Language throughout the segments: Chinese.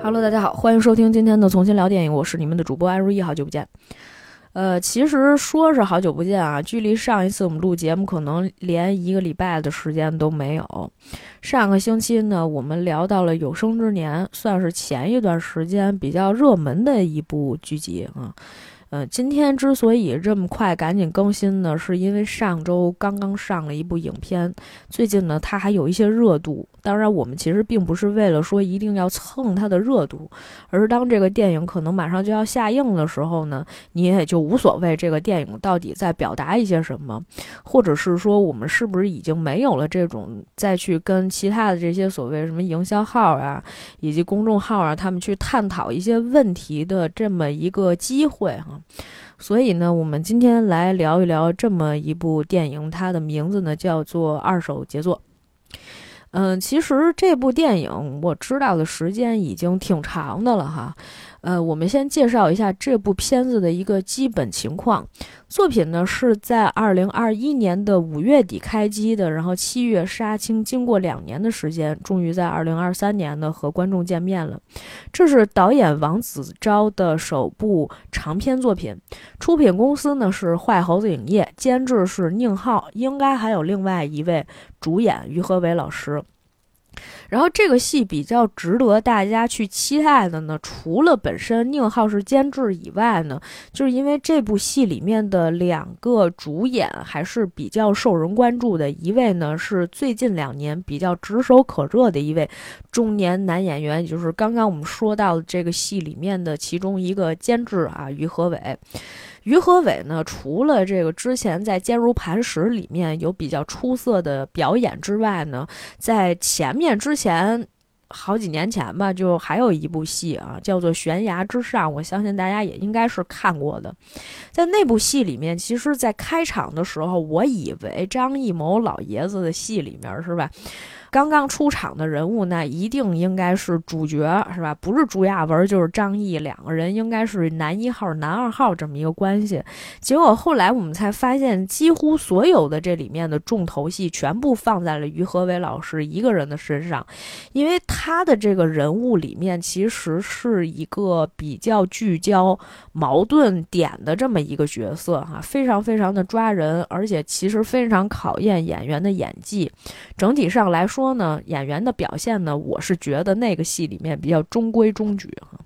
Hello，大家好，欢迎收听今天的《重新聊电影》，我是你们的主播安如意，好久不见。呃，其实说是好久不见啊，距离上一次我们录节目可能连一个礼拜的时间都没有。上个星期呢，我们聊到了《有生之年》，算是前一段时间比较热门的一部剧集啊。呃，今天之所以这么快赶紧更新呢，是因为上周刚刚上了一部影片，最近呢它还有一些热度。当然，我们其实并不是为了说一定要蹭它的热度，而是当这个电影可能马上就要下映的时候呢，你也就无所谓这个电影到底在表达一些什么，或者是说我们是不是已经没有了这种再去跟其他的这些所谓什么营销号啊，以及公众号啊，他们去探讨一些问题的这么一个机会哈。所以呢，我们今天来聊一聊这么一部电影，它的名字呢叫做《二手杰作》。嗯，其实这部电影我知道的时间已经挺长的了哈。呃，我们先介绍一下这部片子的一个基本情况。作品呢是在二零二一年的五月底开机的，然后七月杀青，经过两年的时间，终于在二零二三年呢和观众见面了。这是导演王子昭的首部长片作品，出品公司呢是坏猴子影业，监制是宁浩，应该还有另外一位主演于和伟老师。然后这个戏比较值得大家去期待的呢，除了本身宁浩是监制以外呢，就是因为这部戏里面的两个主演还是比较受人关注的。一位呢是最近两年比较炙手可热的一位中年男演员，也就是刚刚我们说到的这个戏里面的其中一个监制啊，于和伟。于和伟呢，除了这个之前在《坚如磐石》里面有比较出色的表演之外呢，在前面之前好几年前吧，就还有一部戏啊，叫做《悬崖之上》，我相信大家也应该是看过的。在那部戏里面，其实，在开场的时候，我以为张艺谋老爷子的戏里面是吧？刚刚出场的人物，那一定应该是主角，是吧？不是朱亚文就是张译，两个人应该是男一号、男二号这么一个关系。结果后来我们才发现，几乎所有的这里面的重头戏全部放在了于和伟老师一个人的身上，因为他的这个人物里面其实是一个比较聚焦矛盾点的这么一个角色哈，非常非常的抓人，而且其实非常考验演员的演技。整体上来说。说呢，演员的表现呢，我是觉得那个戏里面比较中规中矩哈。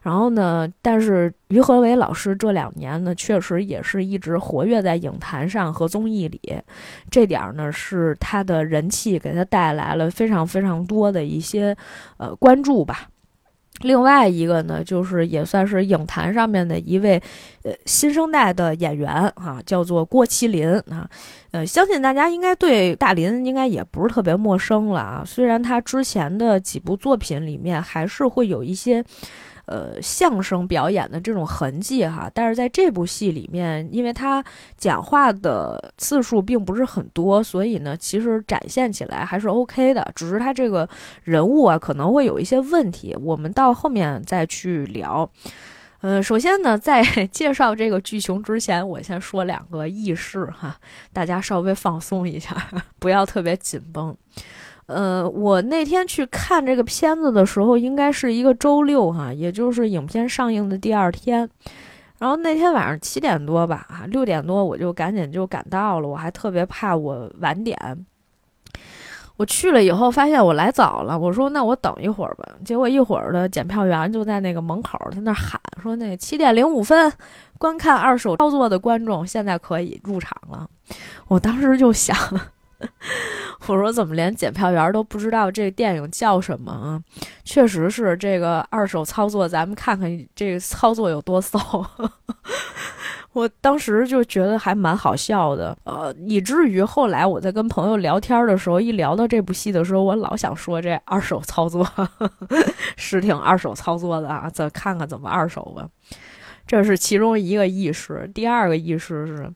然后呢，但是于和伟老师这两年呢，确实也是一直活跃在影坛上和综艺里，这点呢是他的人气给他带来了非常非常多的一些呃关注吧。另外一个呢，就是也算是影坛上面的一位，呃，新生代的演员啊，叫做郭麒麟啊，呃，相信大家应该对大林应该也不是特别陌生了啊。虽然他之前的几部作品里面还是会有一些。呃，相声表演的这种痕迹哈，但是在这部戏里面，因为他讲话的次数并不是很多，所以呢，其实展现起来还是 OK 的。只是他这个人物啊，可能会有一些问题，我们到后面再去聊。呃，首先呢，在 介绍这个剧情之前，我先说两个轶事哈，大家稍微放松一下，不要特别紧绷。呃，我那天去看这个片子的时候，应该是一个周六哈，也就是影片上映的第二天。然后那天晚上七点多吧，啊，六点多我就赶紧就赶到了，我还特别怕我晚点。我去了以后，发现我来早了，我说那我等一会儿吧。结果一会儿的检票员就在那个门口，在那喊说：“那七点零五分，观看二手操作的观众现在可以入场了。”我当时就想。我说怎么连检票员都不知道这个电影叫什么啊？确实是这个二手操作，咱们看看这个操作有多骚。我当时就觉得还蛮好笑的，呃，以至于后来我在跟朋友聊天的时候，一聊到这部戏的时候，我老想说这二手操作 是挺二手操作的啊，再看看怎么二手吧。这是其中一个意识，第二个意识是。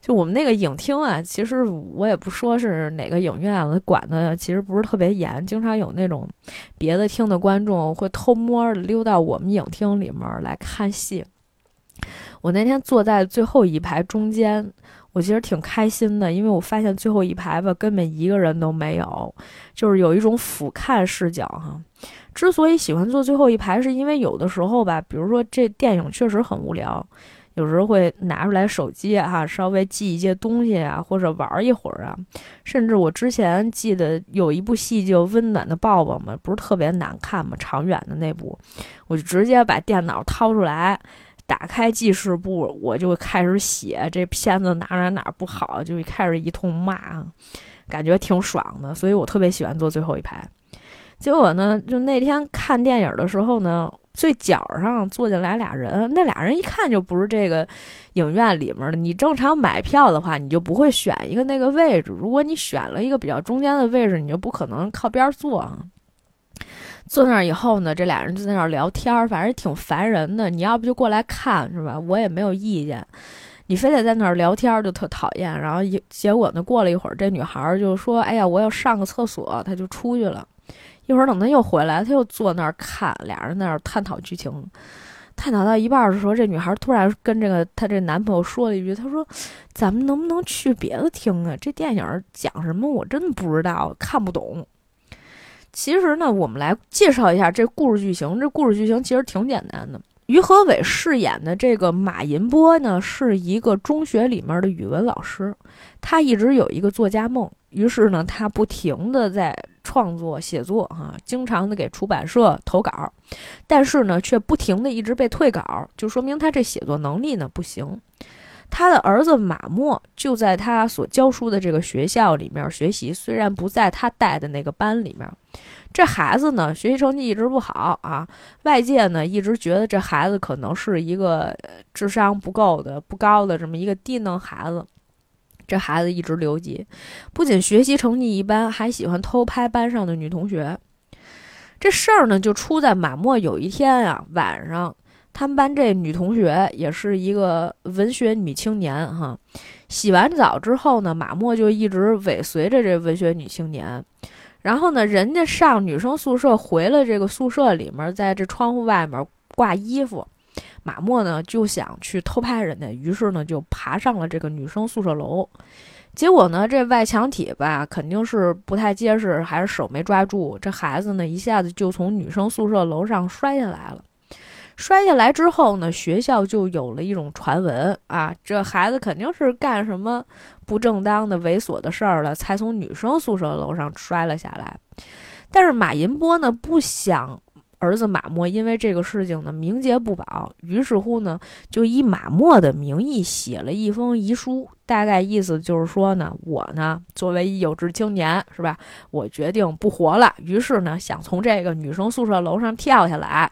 就我们那个影厅啊，其实我也不说是哪个影院了，管的其实不是特别严，经常有那种别的厅的观众会偷摸溜到我们影厅里面来看戏。我那天坐在最后一排中间，我其实挺开心的，因为我发现最后一排吧根本一个人都没有，就是有一种俯瞰视角哈。之所以喜欢坐最后一排，是因为有的时候吧，比如说这电影确实很无聊。有时候会拿出来手机哈，稍微记一些东西啊，或者玩一会儿啊。甚至我之前记得有一部戏叫《温暖的抱抱》嘛，不是特别难看嘛，长远的那部，我就直接把电脑掏出来，打开记事簿，我就开始写这片子哪哪哪不好，就开始一通骂，感觉挺爽的。所以我特别喜欢坐最后一排。结果呢，就那天看电影的时候呢。最角上坐进来俩人，那俩人一看就不是这个影院里面的。你正常买票的话，你就不会选一个那个位置。如果你选了一个比较中间的位置，你就不可能靠边坐。坐那儿以后呢，这俩人就在那儿聊天，反正挺烦人的。你要不就过来看是吧？我也没有意见。你非得在那儿聊天，就特讨厌。然后一结果呢，过了一会儿，这女孩就说：“哎呀，我要上个厕所。”她就出去了。一会儿等他又回来，他又坐那儿看，俩人那儿探讨剧情。探讨到一半的时候，这女孩突然跟这个她这男朋友说了一句：“她说，咱们能不能去别的厅啊？这电影讲什么，我真的不知道，看不懂。”其实呢，我们来介绍一下这故事剧情。这故事剧情其实挺简单的。于和伟饰演的这个马银波呢，是一个中学里面的语文老师，他一直有一个作家梦，于是呢，他不停的在。创作写作哈，经常的给出版社投稿，但是呢，却不停的一直被退稿，就说明他这写作能力呢不行。他的儿子马默就在他所教书的这个学校里面学习，虽然不在他带的那个班里面，这孩子呢学习成绩一直不好啊，外界呢一直觉得这孩子可能是一个智商不够的、不高的这么一个低能孩子。这孩子一直留级，不仅学习成绩一般，还喜欢偷拍班上的女同学。这事儿呢，就出在马默有一天啊，晚上他们班这女同学也是一个文学女青年哈，洗完澡之后呢，马默就一直尾随着这文学女青年。然后呢，人家上女生宿舍回了这个宿舍里面，在这窗户外面挂衣服。马莫呢就想去偷拍人家，于是呢就爬上了这个女生宿舍楼。结果呢，这外墙体吧肯定是不太结实，还是手没抓住，这孩子呢一下子就从女生宿舍楼上摔下来了。摔下来之后呢，学校就有了一种传闻啊，这孩子肯定是干什么不正当的猥琐的事儿了，才从女生宿舍楼上摔了下来。但是马银波呢不想。儿子马默因为这个事情呢，名节不保，于是乎呢，就以马默的名义写了一封遗书，大概意思就是说呢，我呢作为有志青年，是吧？我决定不活了，于是呢，想从这个女生宿舍楼上跳下来。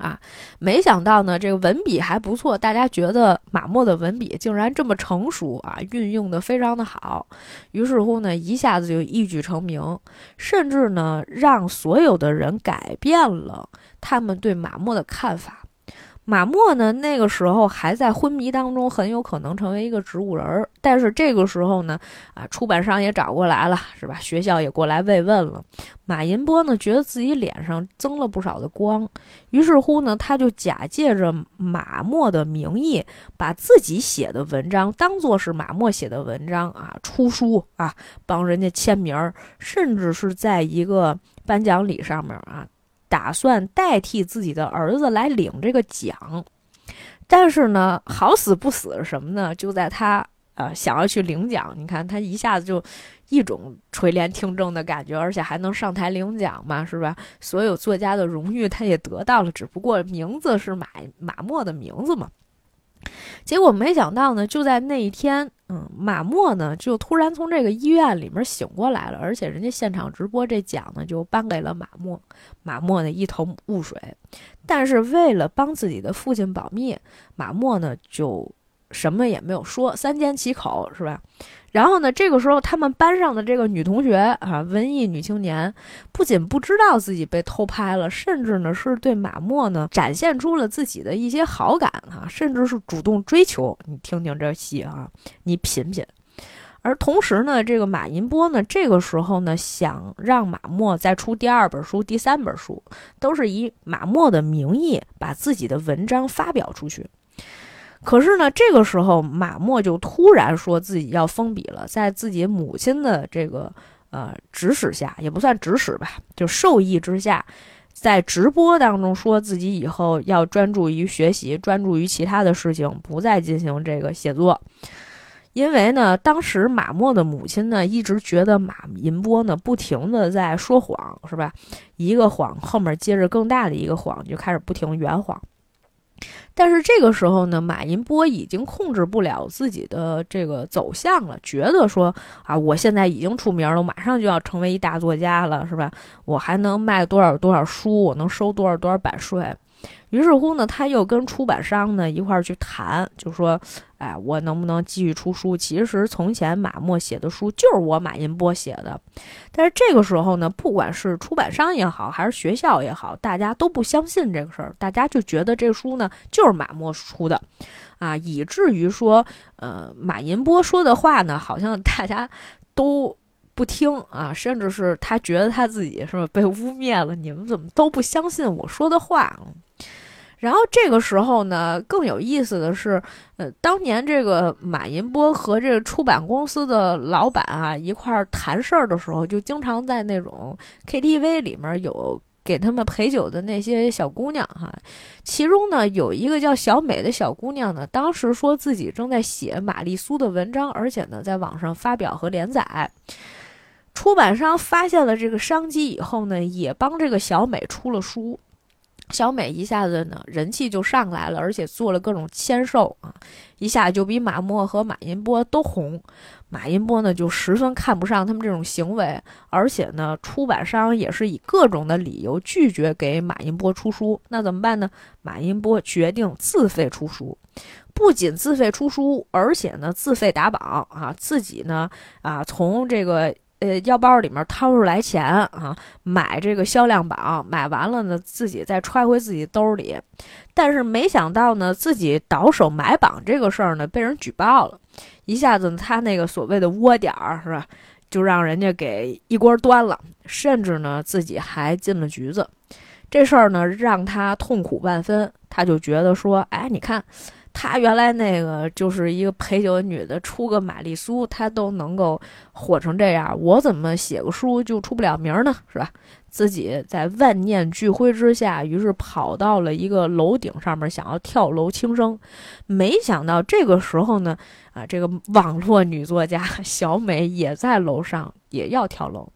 啊，没想到呢，这个文笔还不错，大家觉得马默的文笔竟然这么成熟啊，运用的非常的好，于是乎呢，一下子就一举成名，甚至呢，让所有的人改变了他们对马默的看法。马默呢，那个时候还在昏迷当中，很有可能成为一个植物人儿。但是这个时候呢，啊，出版商也找过来了，是吧？学校也过来慰问了。马银波呢，觉得自己脸上增了不少的光，于是乎呢，他就假借着马默的名义，把自己写的文章当做是马默写的文章啊，出书啊，帮人家签名，甚至是在一个颁奖礼上面啊。打算代替自己的儿子来领这个奖，但是呢，好死不死是什么呢？就在他呃想要去领奖，你看他一下子就一种垂帘听政的感觉，而且还能上台领奖嘛，是吧？所有作家的荣誉他也得到了，只不过名字是马马默的名字嘛。结果没想到呢，就在那一天，嗯，马莫呢就突然从这个医院里面醒过来了，而且人家现场直播这奖呢就颁给了马莫，马莫呢一头雾水，但是为了帮自己的父亲保密，马莫呢就什么也没有说，三缄其口，是吧？然后呢？这个时候，他们班上的这个女同学啊，文艺女青年，不仅不知道自己被偷拍了，甚至呢是对马默呢展现出了自己的一些好感啊，甚至是主动追求。你听听这戏啊，你品品。而同时呢，这个马银波呢，这个时候呢，想让马默再出第二本书、第三本书，都是以马默的名义把自己的文章发表出去。可是呢，这个时候马默就突然说自己要封笔了，在自己母亲的这个呃指使下，也不算指使吧，就授意之下，在直播当中说自己以后要专注于学习，专注于其他的事情，不再进行这个写作。因为呢，当时马默的母亲呢，一直觉得马银波呢不停的在说谎，是吧？一个谎后面接着更大的一个谎，就开始不停圆谎。但是这个时候呢，马寅波已经控制不了自己的这个走向了，觉得说啊，我现在已经出名了，马上就要成为一大作家了，是吧？我还能卖多少多少书，我能收多少多少版税。于是乎呢，他又跟出版商呢一块儿去谈，就说：“哎，我能不能继续出书？其实从前马默写的书就是我马银波写的。但是这个时候呢，不管是出版商也好，还是学校也好，大家都不相信这个事儿，大家就觉得这书呢就是马默出的，啊，以至于说，呃，马银波说的话呢，好像大家都不听啊，甚至是他觉得他自己是被污蔑了，你们怎么都不相信我说的话？”然后这个时候呢，更有意思的是，呃，当年这个马银波和这个出版公司的老板啊一块儿谈事儿的时候，就经常在那种 KTV 里面有给他们陪酒的那些小姑娘哈。其中呢，有一个叫小美的小姑娘呢，当时说自己正在写玛丽苏的文章，而且呢，在网上发表和连载。出版商发现了这个商机以后呢，也帮这个小美出了书。小美一下子呢人气就上来了，而且做了各种签售啊，一下就比马默和马银波都红。马银波呢就十分看不上他们这种行为，而且呢出版商也是以各种的理由拒绝给马银波出书。那怎么办呢？马银波决定自费出书，不仅自费出书，而且呢自费打榜啊，自己呢啊从这个。呃，腰包里面掏出来钱啊，买这个销量榜，买完了呢，自己再揣回自己兜里。但是没想到呢，自己倒手买榜这个事儿呢，被人举报了，一下子他那个所谓的窝点儿是吧，就让人家给一锅端了，甚至呢，自己还进了局子。这事儿呢，让他痛苦万分，他就觉得说，哎，你看。她原来那个就是一个陪酒女的，出个玛丽苏，她都能够火成这样，我怎么写个书就出不了名呢？是吧？自己在万念俱灰之下，于是跑到了一个楼顶上面，想要跳楼轻生。没想到这个时候呢，啊，这个网络女作家 小美也在楼上，也要跳楼。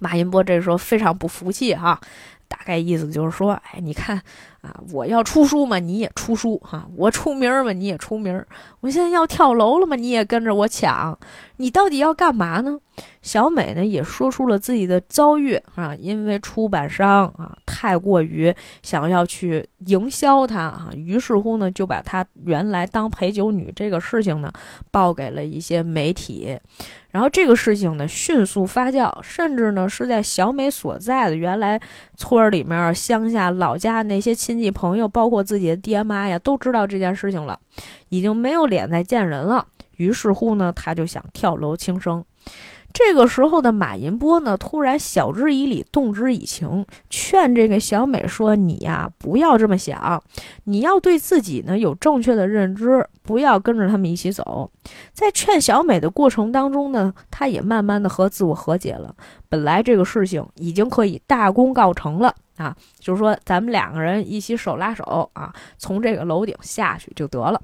马银波这时候非常不服气哈。大概意思就是说，哎，你看啊，我要出书嘛，你也出书哈；我出名嘛，你也出名。我现在要跳楼了嘛，你也跟着我抢。你到底要干嘛呢？小美呢也说出了自己的遭遇啊，因为出版商啊太过于想要去营销她啊，于是乎呢就把她原来当陪酒女这个事情呢报给了一些媒体。然后这个事情呢迅速发酵，甚至呢是在小美所在的原来村儿里面、乡下老家那些亲亲戚朋友，包括自己的爹妈呀，都知道这件事情了，已经没有脸再见人了。于是乎呢，他就想跳楼轻生。这个时候的马银波呢，突然晓之以理，动之以情，劝这个小美说：“你呀，不要这么想，你要对自己呢有正确的认知，不要跟着他们一起走。”在劝小美的过程当中呢，他也慢慢的和自我和解了。本来这个事情已经可以大功告成了啊，就是说咱们两个人一起手拉手啊，从这个楼顶下去就得了。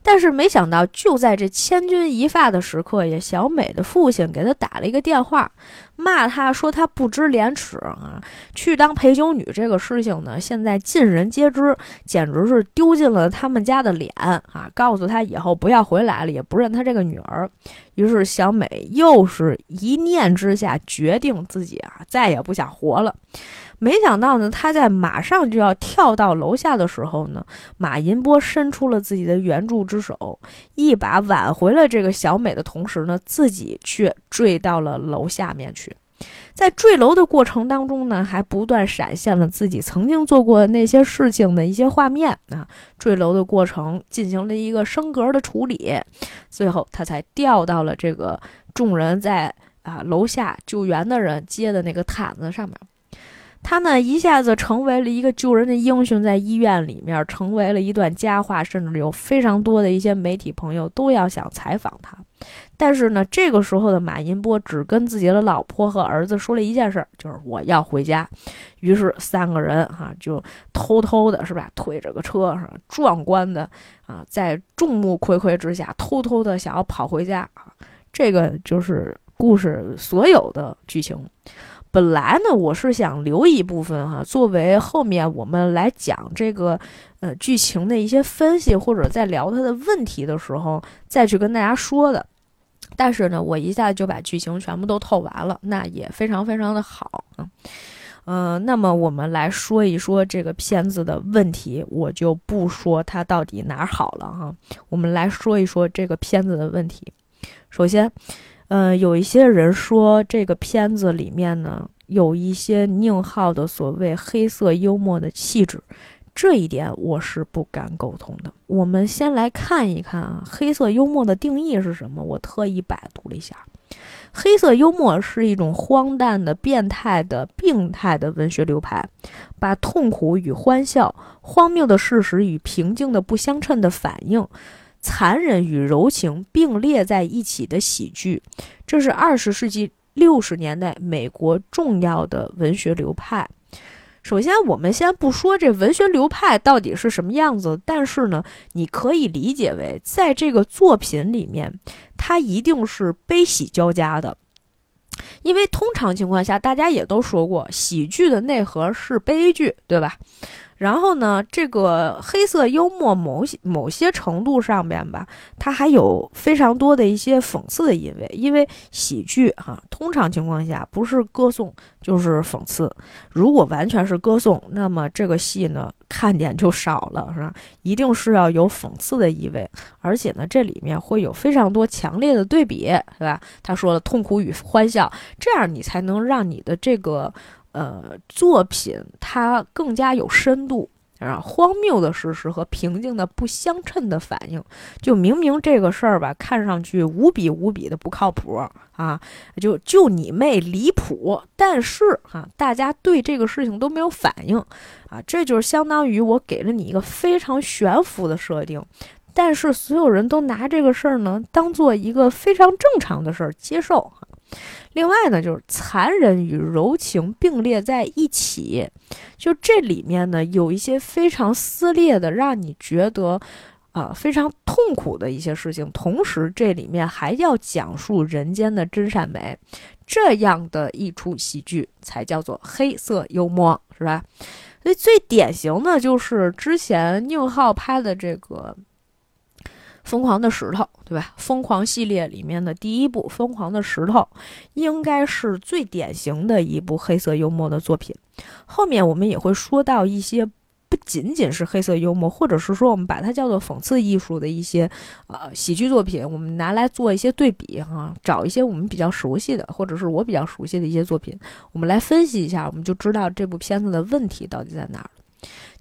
但是没想到，就在这千钧一发的时刻，也小美的父亲给他打了一个电话，骂他说他不知廉耻啊！去当陪酒女这个事情呢，现在尽人皆知，简直是丢尽了他们家的脸啊！告诉他以后不要回来了，也不认他这个女儿。于是小美又是一念之下，决定自己啊再也不想活了。没想到呢，他在马上就要跳到楼下的时候呢，马银波伸出了自己的援助之手，一把挽回了这个小美的同时呢，自己却坠到了楼下面去。在坠楼的过程当中呢，还不断闪现了自己曾经做过的那些事情的一些画面啊。坠楼的过程进行了一个升格的处理，最后他才掉到了这个众人在啊楼下救援的人接的那个毯子上面。他呢一下子成为了一个救人的英雄，在医院里面成为了一段佳话，甚至有非常多的一些媒体朋友都要想采访他。但是呢，这个时候的马音波只跟自己的老婆和儿子说了一件事，就是我要回家。于是三个人哈就偷偷的，是吧，推着个车，壮观的啊，在众目睽睽之下，偷偷的想要跑回家啊。这个就是故事所有的剧情。本来呢，我是想留一部分哈，作为后面我们来讲这个呃剧情的一些分析，或者在聊它的问题的时候再去跟大家说的。但是呢，我一下就把剧情全部都透完了，那也非常非常的好啊。嗯，那么我们来说一说这个片子的问题，我就不说它到底哪儿好了哈。我们来说一说这个片子的问题。首先。嗯，有一些人说这个片子里面呢，有一些宁浩的所谓黑色幽默的气质，这一点我是不敢苟同的。我们先来看一看啊，黑色幽默的定义是什么？我特意百度了一下，黑色幽默是一种荒诞的、变态的、病态的文学流派，把痛苦与欢笑、荒谬的事实与平静的不相称的反应。残忍与柔情并列在一起的喜剧，这是二十世纪六十年代美国重要的文学流派。首先，我们先不说这文学流派到底是什么样子，但是呢，你可以理解为，在这个作品里面，它一定是悲喜交加的。因为通常情况下，大家也都说过，喜剧的内核是悲剧，对吧？然后呢，这个黑色幽默某些某些程度上面吧，它还有非常多的一些讽刺的意味。因为喜剧哈，通常情况下不是歌颂就是讽刺。如果完全是歌颂，那么这个戏呢看点就少了，是吧？一定是要有讽刺的意味，而且呢，这里面会有非常多强烈的对比，是吧？他说了痛苦与欢笑，这样你才能让你的这个。呃，作品它更加有深度啊，荒谬的事实和平静的不相称的反应，就明明这个事儿吧，看上去无比无比的不靠谱啊，就就你妹离谱，但是哈，大家对这个事情都没有反应啊，这就是相当于我给了你一个非常悬浮的设定，但是所有人都拿这个事儿呢当做一个非常正常的事儿接受。另外呢，就是残忍与柔情并列在一起，就这里面呢有一些非常撕裂的，让你觉得啊非常痛苦的一些事情。同时，这里面还要讲述人间的真善美，这样的一出喜剧才叫做黑色幽默，是吧？所以最典型的就是之前宁浩拍的这个。疯狂的石头，对吧？疯狂系列里面的第一部《疯狂的石头》，应该是最典型的一部黑色幽默的作品。后面我们也会说到一些不仅仅是黑色幽默，或者是说我们把它叫做讽刺艺术的一些呃喜剧作品，我们拿来做一些对比哈，找一些我们比较熟悉的，或者是我比较熟悉的一些作品，我们来分析一下，我们就知道这部片子的问题到底在哪儿。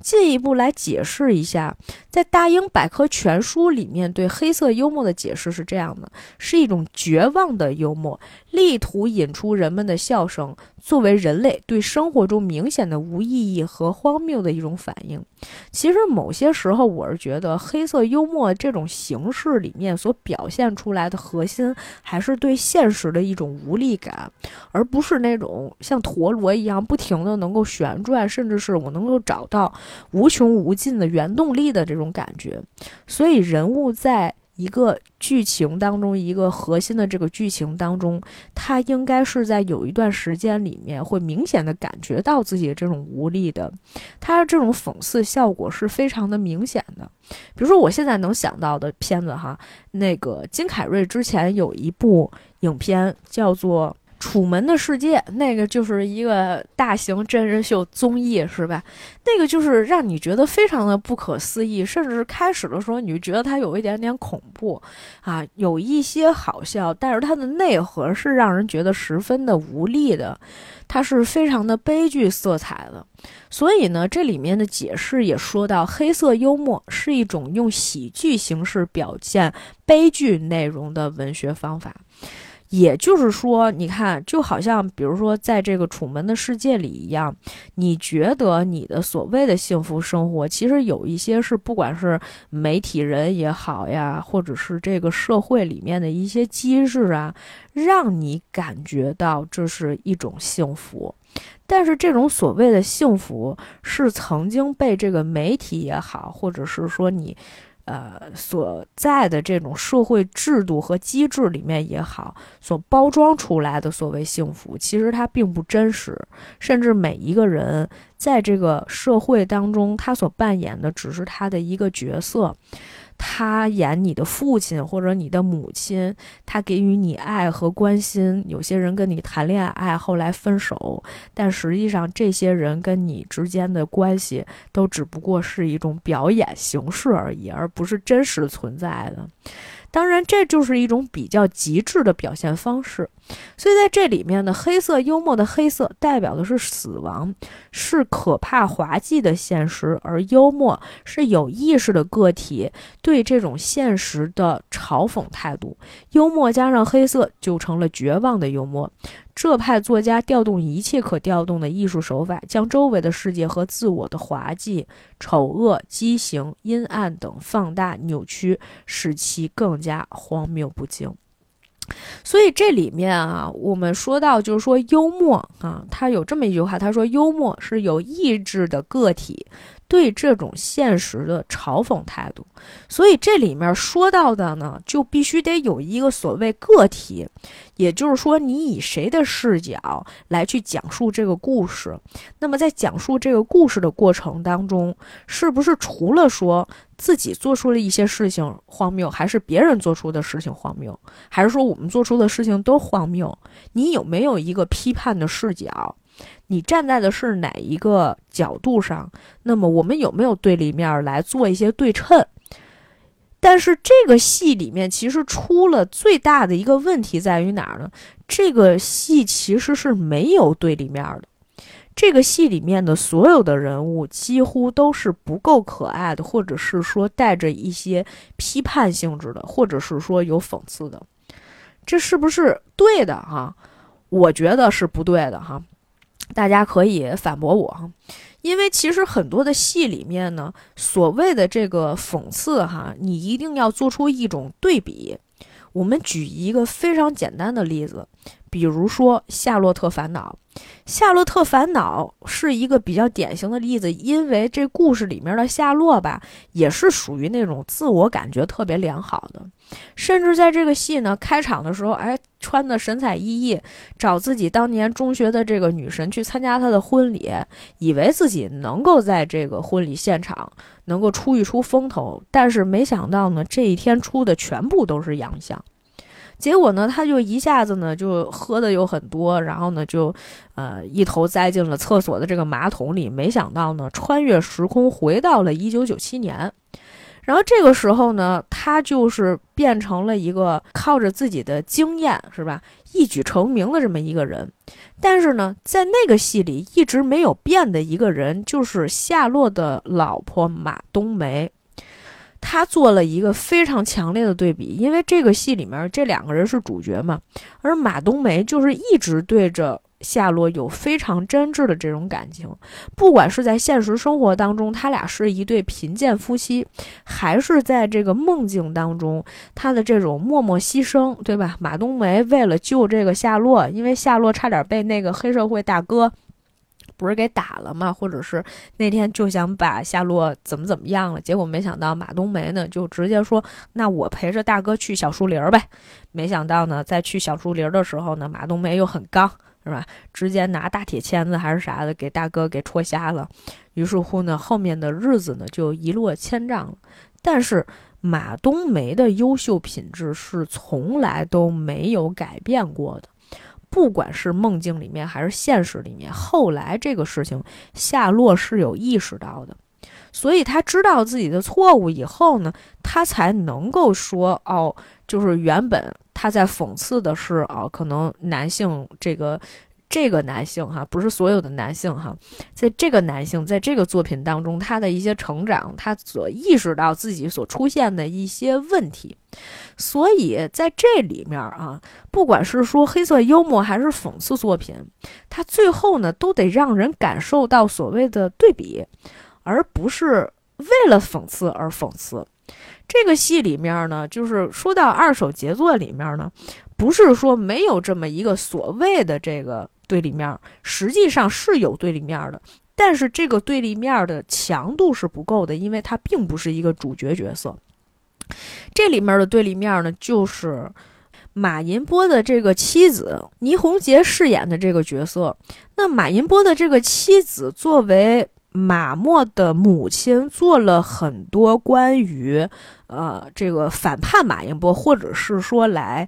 进一步来解释一下，在《大英百科全书》里面对黑色幽默的解释是这样的：是一种绝望的幽默，力图引出人们的笑声。作为人类对生活中明显的无意义和荒谬的一种反应，其实某些时候我是觉得黑色幽默这种形式里面所表现出来的核心，还是对现实的一种无力感，而不是那种像陀螺一样不停的能够旋转，甚至是我能够找到无穷无尽的原动力的这种感觉。所以人物在。一个剧情当中，一个核心的这个剧情当中，他应该是在有一段时间里面会明显的感觉到自己这种无力的，他的这种讽刺效果是非常的明显的。比如说，我现在能想到的片子哈，那个金凯瑞之前有一部影片叫做。楚门的世界，那个就是一个大型真人秀综艺，是吧？那个就是让你觉得非常的不可思议，甚至开始的时候你就觉得它有一点点恐怖啊，有一些好笑，但是它的内核是让人觉得十分的无力的，它是非常的悲剧色彩的。所以呢，这里面的解释也说到，黑色幽默是一种用喜剧形式表现悲剧内容的文学方法。也就是说，你看，就好像比如说，在这个楚门的世界里一样，你觉得你的所谓的幸福生活，其实有一些是不管是媒体人也好呀，或者是这个社会里面的一些机制啊，让你感觉到这是一种幸福。但是这种所谓的幸福，是曾经被这个媒体也好，或者是说你。呃，所在的这种社会制度和机制里面也好，所包装出来的所谓幸福，其实它并不真实。甚至每一个人在这个社会当中，他所扮演的只是他的一个角色。他演你的父亲或者你的母亲，他给予你爱和关心。有些人跟你谈恋爱，后来分手，但实际上这些人跟你之间的关系都只不过是一种表演形式而已，而不是真实存在的。当然，这就是一种比较极致的表现方式。所以在这里面呢，黑色幽默的黑色代表的是死亡，是可怕滑稽的现实；而幽默是有意识的个体对这种现实的嘲讽态度。幽默加上黑色，就成了绝望的幽默。这派作家调动一切可调动的艺术手法，将周围的世界和自我的滑稽、丑恶、畸形、阴暗等放大、扭曲，使其更加荒谬不经。所以这里面啊，我们说到就是说幽默啊，他有这么一句话，他说幽默是有意志的个体。对这种现实的嘲讽态度，所以这里面说到的呢，就必须得有一个所谓个体，也就是说，你以谁的视角来去讲述这个故事？那么在讲述这个故事的过程当中，是不是除了说自己做出了一些事情荒谬，还是别人做出的事情荒谬，还是说我们做出的事情都荒谬？你有没有一个批判的视角？你站在的是哪一个角度上？那么我们有没有对立面来做一些对称？但是这个戏里面其实出了最大的一个问题在于哪儿呢？这个戏其实是没有对立面的。这个戏里面的所有的人物几乎都是不够可爱的，或者是说带着一些批判性质的，或者是说有讽刺的。这是不是对的哈？我觉得是不对的哈。大家可以反驳我哈，因为其实很多的戏里面呢，所谓的这个讽刺哈，你一定要做出一种对比。我们举一个非常简单的例子，比如说《夏洛特烦恼》。《夏洛特烦恼》是一个比较典型的例子，因为这故事里面的夏洛吧，也是属于那种自我感觉特别良好的，甚至在这个戏呢开场的时候，哎，穿的神采奕奕，找自己当年中学的这个女神去参加她的婚礼，以为自己能够在这个婚礼现场能够出一出风头，但是没想到呢，这一天出的全部都是洋相。结果呢，他就一下子呢就喝的有很多，然后呢就，呃，一头栽进了厕所的这个马桶里。没想到呢，穿越时空回到了一九九七年，然后这个时候呢，他就是变成了一个靠着自己的经验是吧，一举成名的这么一个人。但是呢，在那个戏里一直没有变的一个人，就是夏洛的老婆马冬梅。他做了一个非常强烈的对比，因为这个戏里面这两个人是主角嘛，而马冬梅就是一直对着夏洛有非常真挚的这种感情，不管是在现实生活当中，他俩是一对贫贱夫妻，还是在这个梦境当中，他的这种默默牺牲，对吧？马冬梅为了救这个夏洛，因为夏洛差点被那个黑社会大哥。不是给打了吗？或者是那天就想把夏洛怎么怎么样了？结果没想到马冬梅呢，就直接说：“那我陪着大哥去小树林呗。”没想到呢，在去小树林的时候呢，马冬梅又很刚，是吧？直接拿大铁签子还是啥的给大哥给戳瞎了。于是乎呢，后面的日子呢就一落千丈。但是马冬梅的优秀品质是从来都没有改变过的。不管是梦境里面还是现实里面，后来这个事情夏洛是有意识到的，所以他知道自己的错误以后呢，他才能够说哦，就是原本他在讽刺的是哦，可能男性这个这个男性哈，不是所有的男性哈，在这个男性在这个作品当中，他的一些成长，他所意识到自己所出现的一些问题，所以在这里面啊，不管是说黑色幽默还是讽刺作品，他最后呢都得让人感受到所谓的对比，而不是为了讽刺而讽刺。这个戏里面呢，就是说到二手杰作里面呢，不是说没有这么一个所谓的这个对立面，实际上是有对立面的，但是这个对立面的强度是不够的，因为它并不是一个主角角色。这里面的对立面呢，就是马银波的这个妻子倪虹洁饰演的这个角色。那马银波的这个妻子作为。马默的母亲做了很多关于，呃，这个反叛马银波，或者是说来，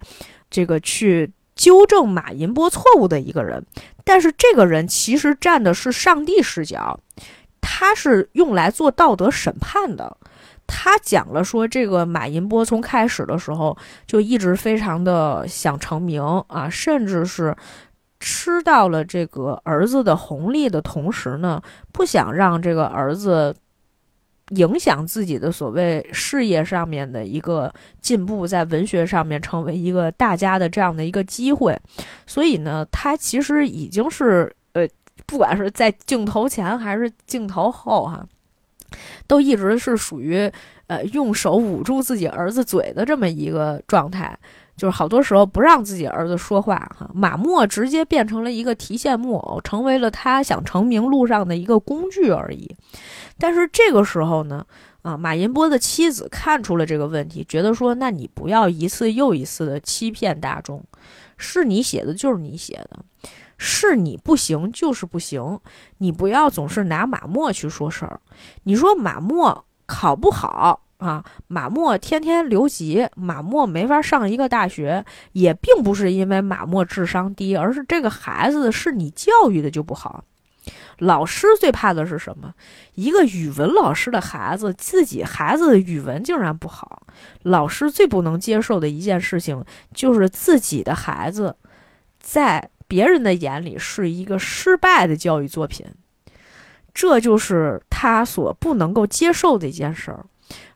这个去纠正马银波错误的一个人。但是这个人其实站的是上帝视角，他是用来做道德审判的。他讲了说，这个马银波从开始的时候就一直非常的想成名啊，甚至是。吃到了这个儿子的红利的同时呢，不想让这个儿子影响自己的所谓事业上面的一个进步，在文学上面成为一个大家的这样的一个机会。所以呢，他其实已经是呃，不管是在镜头前还是镜头后哈，都一直是属于呃用手捂住自己儿子嘴的这么一个状态。就是好多时候不让自己儿子说话哈，马莫直接变成了一个提线木偶，成为了他想成名路上的一个工具而已。但是这个时候呢，啊，马银波的妻子看出了这个问题，觉得说，那你不要一次又一次的欺骗大众，是你写的就是你写的，是你不行就是不行，你不要总是拿马默去说事儿。你说马默考不好？啊，马默天天留级，马默没法上一个大学，也并不是因为马默智商低，而是这个孩子是你教育的就不好。老师最怕的是什么？一个语文老师的孩子，自己孩子的语文竟然不好。老师最不能接受的一件事情，就是自己的孩子在别人的眼里是一个失败的教育作品，这就是他所不能够接受的一件事儿。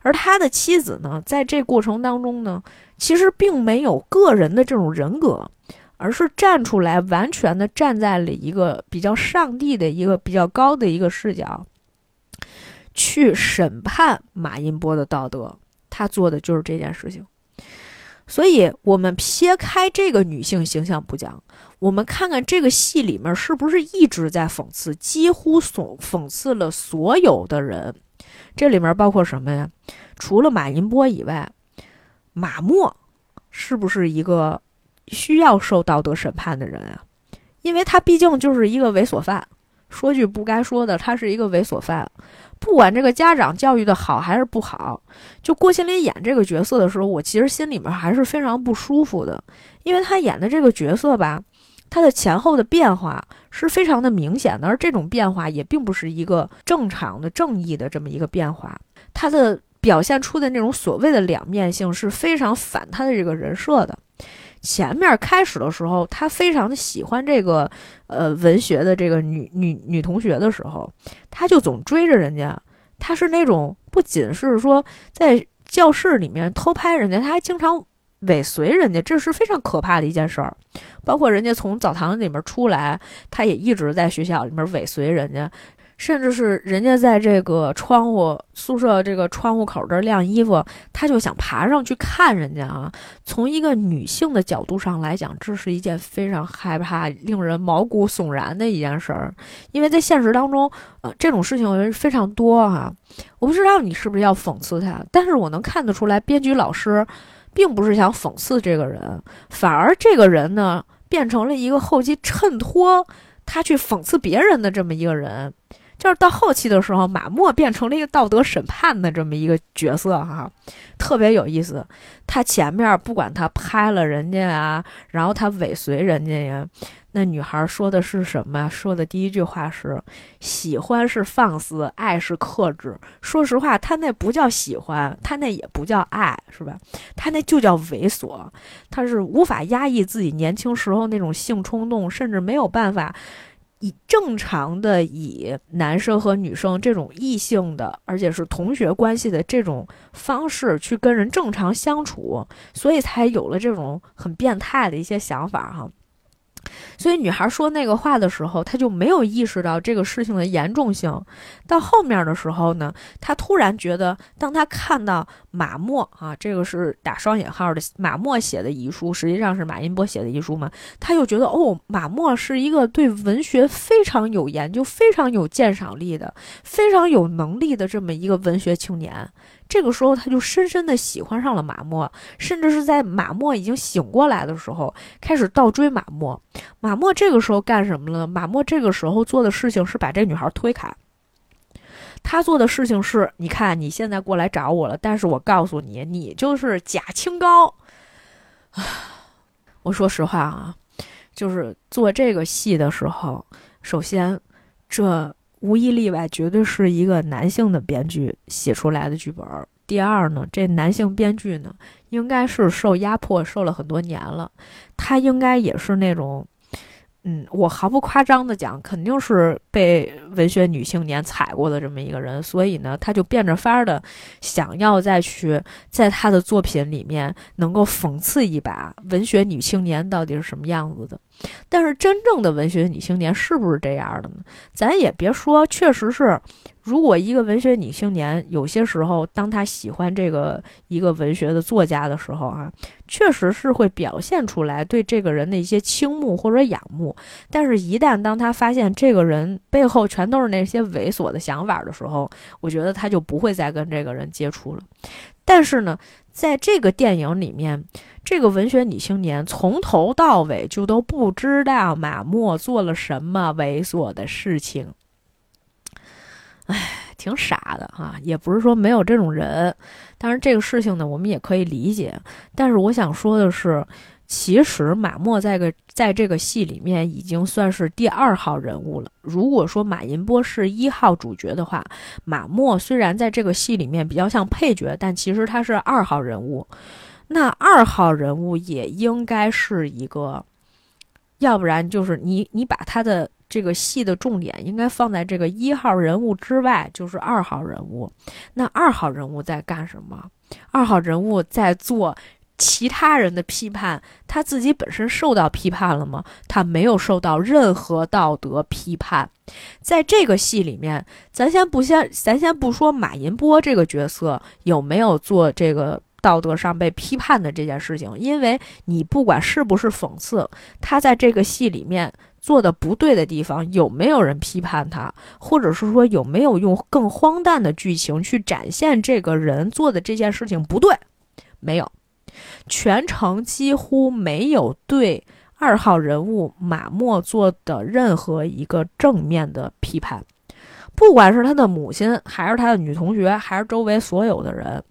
而他的妻子呢，在这过程当中呢，其实并没有个人的这种人格，而是站出来，完全的站在了一个比较上帝的一个比较高的一个视角，去审判马音波的道德。他做的就是这件事情。所以，我们撇开这个女性形象不讲，我们看看这个戏里面是不是一直在讽刺，几乎讽讽刺了所有的人。这里面包括什么呀？除了马银波以外，马默是不是一个需要受道德审判的人啊？因为他毕竟就是一个猥琐犯。说句不该说的，他是一个猥琐犯。不管这个家长教育的好还是不好，就郭麒麟演这个角色的时候，我其实心里面还是非常不舒服的，因为他演的这个角色吧。他的前后的变化是非常的明显的，而这种变化也并不是一个正常的正义的这么一个变化。他的表现出的那种所谓的两面性是非常反他的这个人设的。前面开始的时候，他非常的喜欢这个呃文学的这个女女女同学的时候，他就总追着人家。他是那种不仅是说在教室里面偷拍人家，他还经常。尾随人家，这是非常可怕的一件事儿。包括人家从澡堂里面出来，他也一直在学校里面尾随人家，甚至是人家在这个窗户宿舍这个窗户口这儿晾衣服，他就想爬上去看人家啊。从一个女性的角度上来讲，这是一件非常害怕、令人毛骨悚然的一件事儿。因为在现实当中，呃，这种事情非常多哈。我不知道你是不是要讽刺他，但是我能看得出来，编剧老师。并不是想讽刺这个人，反而这个人呢，变成了一个后期衬托他去讽刺别人的这么一个人。就是到后期的时候，马默变成了一个道德审判的这么一个角色哈，特别有意思。他前面不管他拍了人家啊，然后他尾随人家呀。那女孩说的是什么？说的第一句话是：“喜欢是放肆，爱是克制。”说实话，他那不叫喜欢，他那也不叫爱，是吧？他那就叫猥琐。他是无法压抑自己年轻时候那种性冲动，甚至没有办法以正常的以男生和女生这种异性的，而且是同学关系的这种方式去跟人正常相处，所以才有了这种很变态的一些想法哈。所以女孩说那个话的时候，她就没有意识到这个事情的严重性。到后面的时候呢，她突然觉得，当她看到马默啊，这个是打双引号的马默写的遗书，实际上是马音波写的遗书嘛，她又觉得哦，马默是一个对文学非常有研究、非常有鉴赏力的、非常有能力的这么一个文学青年。这个时候，他就深深的喜欢上了马默，甚至是在马默已经醒过来的时候，开始倒追马默。马默这个时候干什么了？马默这个时候做的事情是把这女孩推开。他做的事情是，你看你现在过来找我了，但是我告诉你，你就是假清高。我说实话啊，就是做这个戏的时候，首先这。无一例外，绝对是一个男性的编剧写出来的剧本。第二呢，这男性编剧呢，应该是受压迫受了很多年了，他应该也是那种。嗯，我毫不夸张的讲，肯定是被文学女青年踩过的这么一个人，所以呢，他就变着法儿的想要再去在他的作品里面能够讽刺一把文学女青年到底是什么样子的。但是真正的文学女青年是不是这样的呢？咱也别说，确实是。如果一个文学女青年有些时候，当她喜欢这个一个文学的作家的时候，啊，确实是会表现出来对这个人的一些倾慕或者仰慕。但是，一旦当她发现这个人背后全都是那些猥琐的想法的时候，我觉得她就不会再跟这个人接触了。但是呢，在这个电影里面，这个文学女青年从头到尾就都不知道马莫做了什么猥琐的事情。唉，挺傻的哈，也不是说没有这种人，当然这个事情呢，我们也可以理解。但是我想说的是，其实马默在个在这个戏里面已经算是第二号人物了。如果说马银波是一号主角的话，马默虽然在这个戏里面比较像配角，但其实他是二号人物。那二号人物也应该是一个，要不然就是你你把他的。这个戏的重点应该放在这个一号人物之外，就是二号人物。那二号人物在干什么？二号人物在做其他人的批判，他自己本身受到批判了吗？他没有受到任何道德批判。在这个戏里面，咱先不先，咱先不说马银波这个角色有没有做这个道德上被批判的这件事情，因为你不管是不是讽刺，他在这个戏里面。做的不对的地方，有没有人批判他，或者是说有没有用更荒诞的剧情去展现这个人做的这件事情不对？没有，全程几乎没有对二号人物马默做的任何一个正面的批判，不管是他的母亲，还是他的女同学，还是周围所有的人，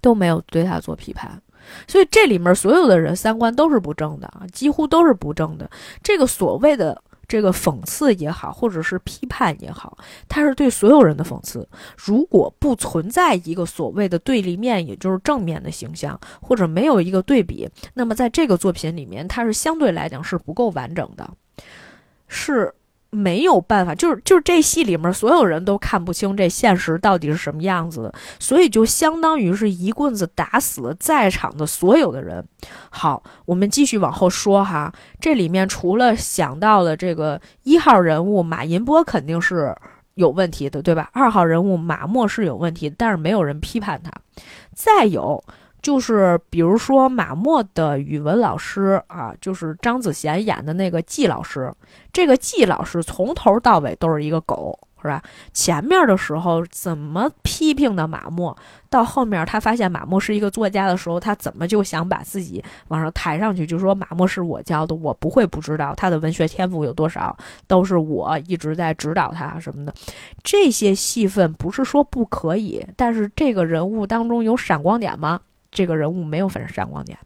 都没有对他做批判。所以这里面所有的人三观都是不正的啊，几乎都是不正的。这个所谓的这个讽刺也好，或者是批判也好，它是对所有人的讽刺。如果不存在一个所谓的对立面，也就是正面的形象，或者没有一个对比，那么在这个作品里面，它是相对来讲是不够完整的，是。没有办法，就是就是这戏里面所有人都看不清这现实到底是什么样子的，所以就相当于是一棍子打死了在场的所有的人。好，我们继续往后说哈，这里面除了想到了这个一号人物马银波肯定是有问题的，对吧？二号人物马默是有问题，但是没有人批判他。再有。就是比如说马默的语文老师啊，就是张子贤演的那个季老师。这个季老师从头到尾都是一个狗是吧？前面的时候怎么批评的马默，到后面他发现马默是一个作家的时候，他怎么就想把自己往上抬上去？就说马默是我教的，我不会不知道他的文学天赋有多少，都是我一直在指导他什么的。这些戏份不是说不可以，但是这个人物当中有闪光点吗？这个人物没有闪闪光点。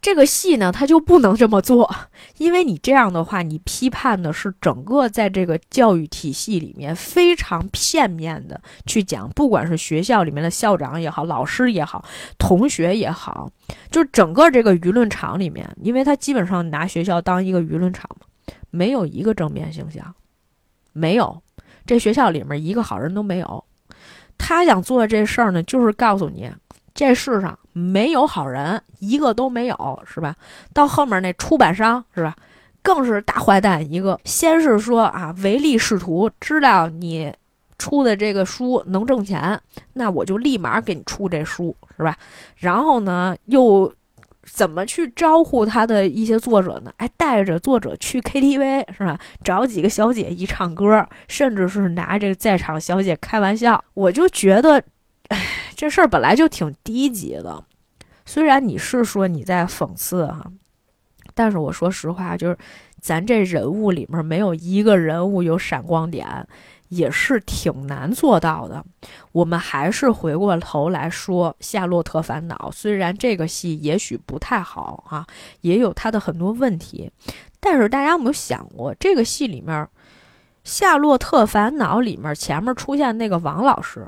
这个戏呢，他就不能这么做，因为你这样的话，你批判的是整个在这个教育体系里面非常片面的去讲，不管是学校里面的校长也好，老师也好，同学也好，就是整个这个舆论场里面，因为他基本上拿学校当一个舆论场嘛，没有一个正面形象，没有，这学校里面一个好人都没有。他想做的这事儿呢，就是告诉你。这世上没有好人，一个都没有，是吧？到后面那出版商是吧，更是大坏蛋一个。先是说啊，唯利是图，知道你出的这个书能挣钱，那我就立马给你出这书，是吧？然后呢，又怎么去招呼他的一些作者呢？哎，带着作者去 KTV 是吧？找几个小姐一唱歌，甚至是拿这个在场小姐开玩笑。我就觉得，哎。这事儿本来就挺低级的，虽然你是说你在讽刺哈，但是我说实话，就是咱这人物里面没有一个人物有闪光点，也是挺难做到的。我们还是回过头来说《夏洛特烦恼》，虽然这个戏也许不太好哈，也有它的很多问题，但是大家有没有想过，这个戏里面《夏洛特烦恼》里面前面出现那个王老师。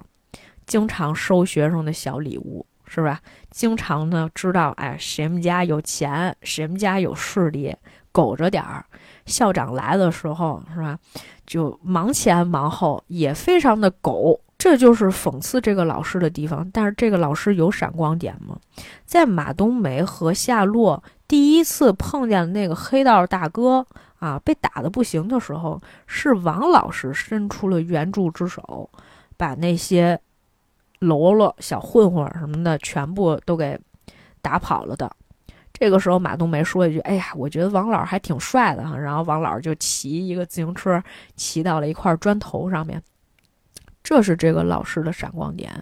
经常收学生的小礼物，是吧？经常呢知道，哎，谁们家有钱，谁们家有势力，苟着点儿。校长来的时候，是吧？就忙前忙后，也非常的苟。这就是讽刺这个老师的地方。但是这个老师有闪光点吗？在马冬梅和夏洛第一次碰见那个黑道大哥啊，被打的不行的时候，是王老师伸出了援助之手，把那些。喽啰、小混混什么的，全部都给打跑了的。这个时候，马冬梅说一句：“哎呀，我觉得王老还挺帅的哈。”然后王老就骑一个自行车，骑到了一块砖头上面。这是这个老师的闪光点，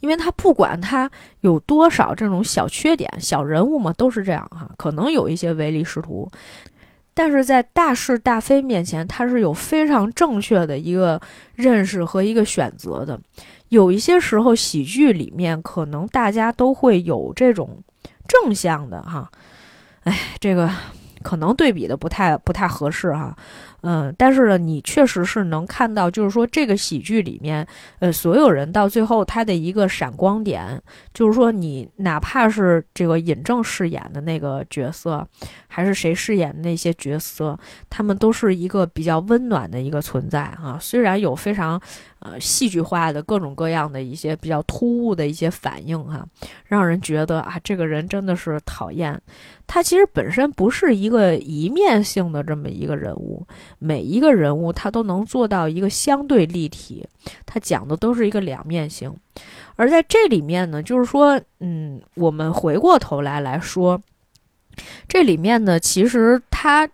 因为他不管他有多少这种小缺点，小人物嘛都是这样哈，可能有一些唯利是图，但是在大是大非面前，他是有非常正确的一个认识和一个选择的。有一些时候，喜剧里面可能大家都会有这种正向的哈，哎，这个可能对比的不太不太合适哈。嗯，但是呢，你确实是能看到，就是说这个喜剧里面，呃，所有人到最后他的一个闪光点，就是说你哪怕是这个尹正饰演的那个角色，还是谁饰演的那些角色，他们都是一个比较温暖的一个存在哈。虽然有非常呃戏剧化的各种各样的一些比较突兀的一些反应哈，让人觉得啊，这个人真的是讨厌。他其实本身不是一个一面性的这么一个人物。每一个人物他都能做到一个相对立体，他讲的都是一个两面性，而在这里面呢，就是说，嗯，我们回过头来来说，这里面呢，其实他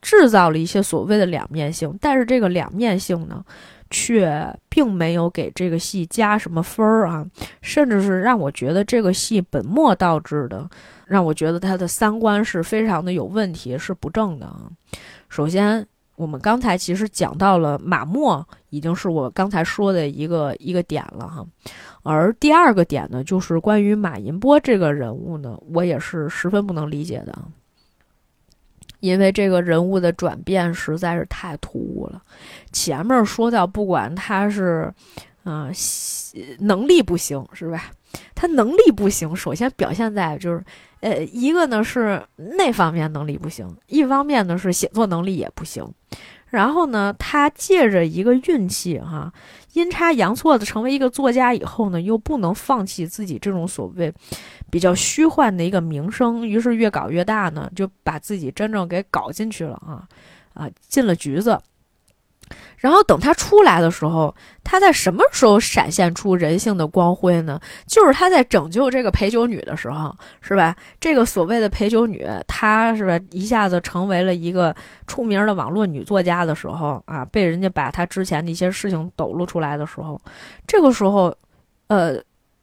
制造了一些所谓的两面性，但是这个两面性呢，却并没有给这个戏加什么分儿啊，甚至是让我觉得这个戏本末倒置的，让我觉得他的三观是非常的有问题，是不正的啊。首先。我们刚才其实讲到了马默，已经是我刚才说的一个一个点了哈。而第二个点呢，就是关于马银波这个人物呢，我也是十分不能理解的，因为这个人物的转变实在是太突兀了。前面说到，不管他是，啊，能力不行是吧？他能力不行，首先表现在就是。呃，一个呢是那方面能力不行，一方面呢是写作能力也不行。然后呢，他借着一个运气哈，阴差阳错的成为一个作家以后呢，又不能放弃自己这种所谓比较虚幻的一个名声，于是越搞越大呢，就把自己真正给搞进去了啊啊，进了局子。然后等他出来的时候，他在什么时候闪现出人性的光辉呢？就是他在拯救这个陪酒女的时候，是吧？这个所谓的陪酒女，她是吧一下子成为了一个出名的网络女作家的时候啊，被人家把她之前的一些事情抖露出来的时候，这个时候，呃，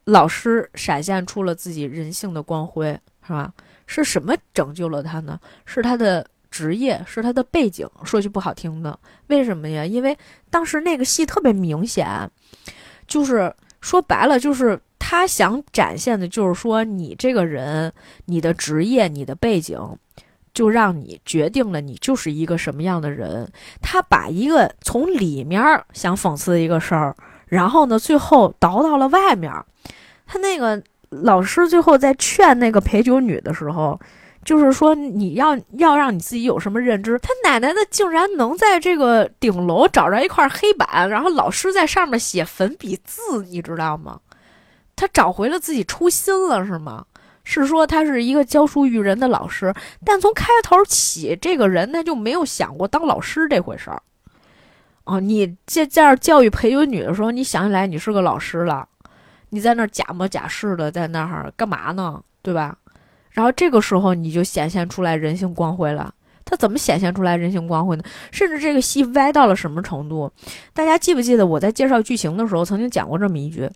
老师闪现出了自己人性的光辉，是吧？是什么拯救了他呢？是他的。职业是他的背景，说句不好听的，为什么呀？因为当时那个戏特别明显，就是说白了，就是他想展现的，就是说你这个人，你的职业，你的背景，就让你决定了你就是一个什么样的人。他把一个从里面想讽刺一个事儿，然后呢，最后倒到了外面。他那个老师最后在劝那个陪酒女的时候。就是说，你要要让你自己有什么认知？他奶奶的，竟然能在这个顶楼找着一块黑板，然后老师在上面写粉笔字，你知道吗？他找回了自己初心了，是吗？是说他是一个教书育人的老师，但从开头起，这个人他就没有想过当老师这回事儿。哦，你在这儿教育陪酒女的时候，你想起来你是个老师了，你在那儿假模假式的在那儿干嘛呢？对吧？然后这个时候你就显现出来人性光辉了。他怎么显现出来人性光辉呢？甚至这个戏歪到了什么程度？大家记不记得我在介绍剧情的时候曾经讲过这么一句：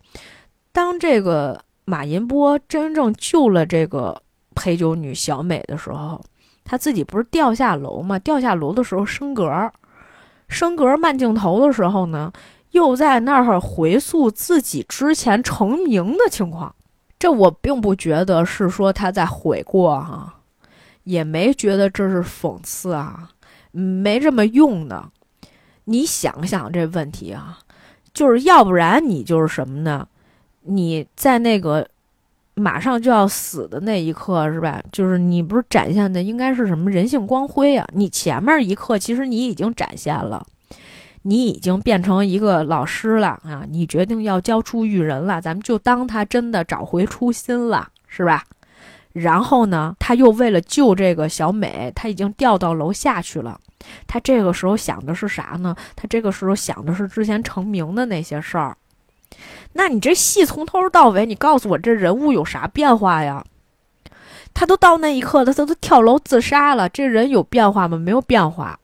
当这个马银波真正救了这个陪酒女小美的时候，他自己不是掉下楼吗？掉下楼的时候升格，升格慢镜头的时候呢，又在那儿回溯自己之前成名的情况。这我并不觉得是说他在悔过哈，也没觉得这是讽刺啊，没这么用的。你想想这问题啊，就是要不然你就是什么呢？你在那个马上就要死的那一刻是吧？就是你不是展现的应该是什么人性光辉啊？你前面一刻其实你已经展现了。你已经变成一个老师了啊！你决定要教书育人了，咱们就当他真的找回初心了，是吧？然后呢，他又为了救这个小美，他已经掉到楼下去了。他这个时候想的是啥呢？他这个时候想的是之前成名的那些事儿。那你这戏从头到尾，你告诉我这人物有啥变化呀？他都到那一刻，他他都跳楼自杀了，这人有变化吗？没有变化。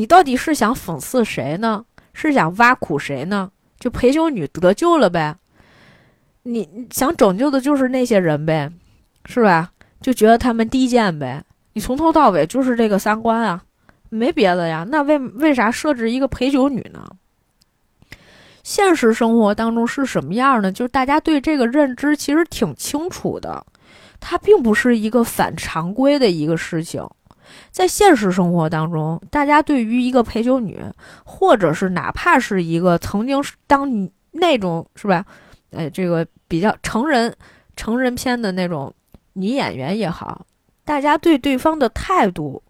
你到底是想讽刺谁呢？是想挖苦谁呢？就陪酒女得救了呗？你想拯救的就是那些人呗，是吧？就觉得他们低贱呗？你从头到尾就是这个三观啊，没别的呀。那为为啥设置一个陪酒女呢？现实生活当中是什么样呢？就是大家对这个认知其实挺清楚的，它并不是一个反常规的一个事情。在现实生活当中，大家对于一个陪酒女，或者是哪怕是一个曾经是当那种是吧，呃，这个比较成人成人片的那种女演员也好，大家对对方的态度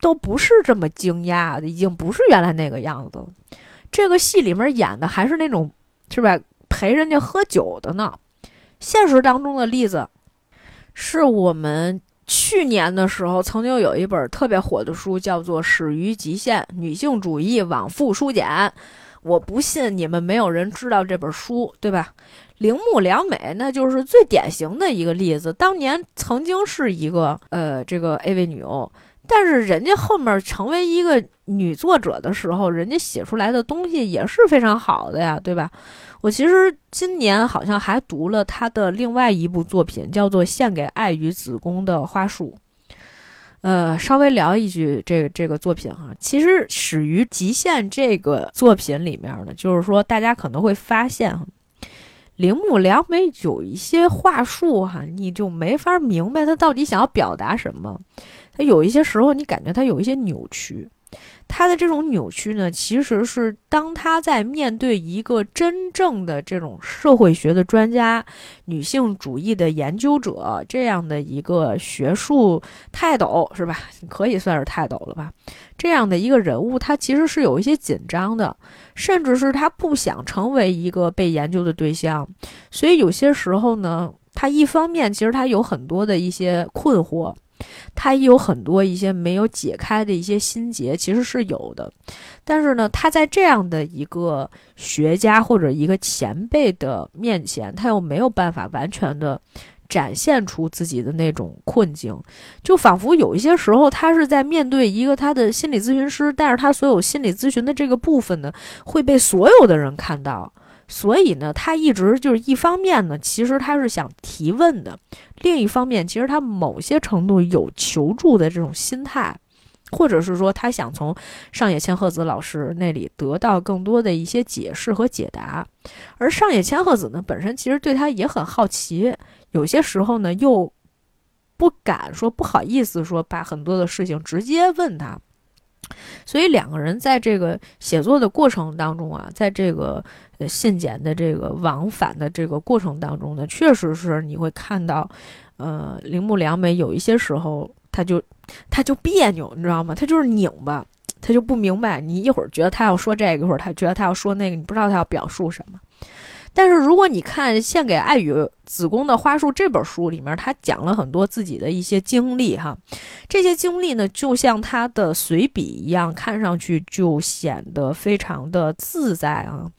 都不是这么惊讶的，已经不是原来那个样子了。这个戏里面演的还是那种是吧，陪人家喝酒的呢。现实当中的例子，是我们。去年的时候，曾经有一本特别火的书，叫做《始于极限：女性主义往复书简》。我不信你们没有人知道这本书，对吧？铃木良美那就是最典型的一个例子。当年曾经是一个呃这个 AV 女优，但是人家后面成为一个女作者的时候，人家写出来的东西也是非常好的呀，对吧？我其实今年好像还读了他的另外一部作品，叫做《献给爱与子宫的花束》。呃，稍微聊一句这个这个作品哈，其实《始于极限》这个作品里面呢，就是说大家可能会发现，铃木良美有一些话术哈，你就没法明白他到底想要表达什么。他有一些时候，你感觉他有一些扭曲。他的这种扭曲呢，其实是当他在面对一个真正的这种社会学的专家、女性主义的研究者这样的一个学术泰斗，是吧？可以算是泰斗了吧？这样的一个人物，他其实是有一些紧张的，甚至是他不想成为一个被研究的对象，所以有些时候呢，他一方面其实他有很多的一些困惑。他有很多一些没有解开的一些心结，其实是有的。但是呢，他在这样的一个学家或者一个前辈的面前，他又没有办法完全的展现出自己的那种困境，就仿佛有一些时候，他是在面对一个他的心理咨询师，但是他所有心理咨询的这个部分呢，会被所有的人看到。所以呢，他一直就是一方面呢，其实他是想提问的；另一方面，其实他某些程度有求助的这种心态，或者是说他想从上野千鹤子老师那里得到更多的一些解释和解答。而上野千鹤子呢，本身其实对他也很好奇，有些时候呢又不敢说不好意思说把很多的事情直接问他。所以两个人在这个写作的过程当中啊，在这个信件的这个往返的这个过程当中呢，确实是你会看到，呃，铃木良美有一些时候他就他就别扭，你知道吗？他就是拧巴，他就不明白。你一会儿觉得他要说这个，一会儿他觉得他要说那个，你不知道他要表述什么。但是如果你看《献给爱与子宫的花束》这本书里面，他讲了很多自己的一些经历，哈，这些经历呢，就像他的随笔一样，看上去就显得非常的自在啊，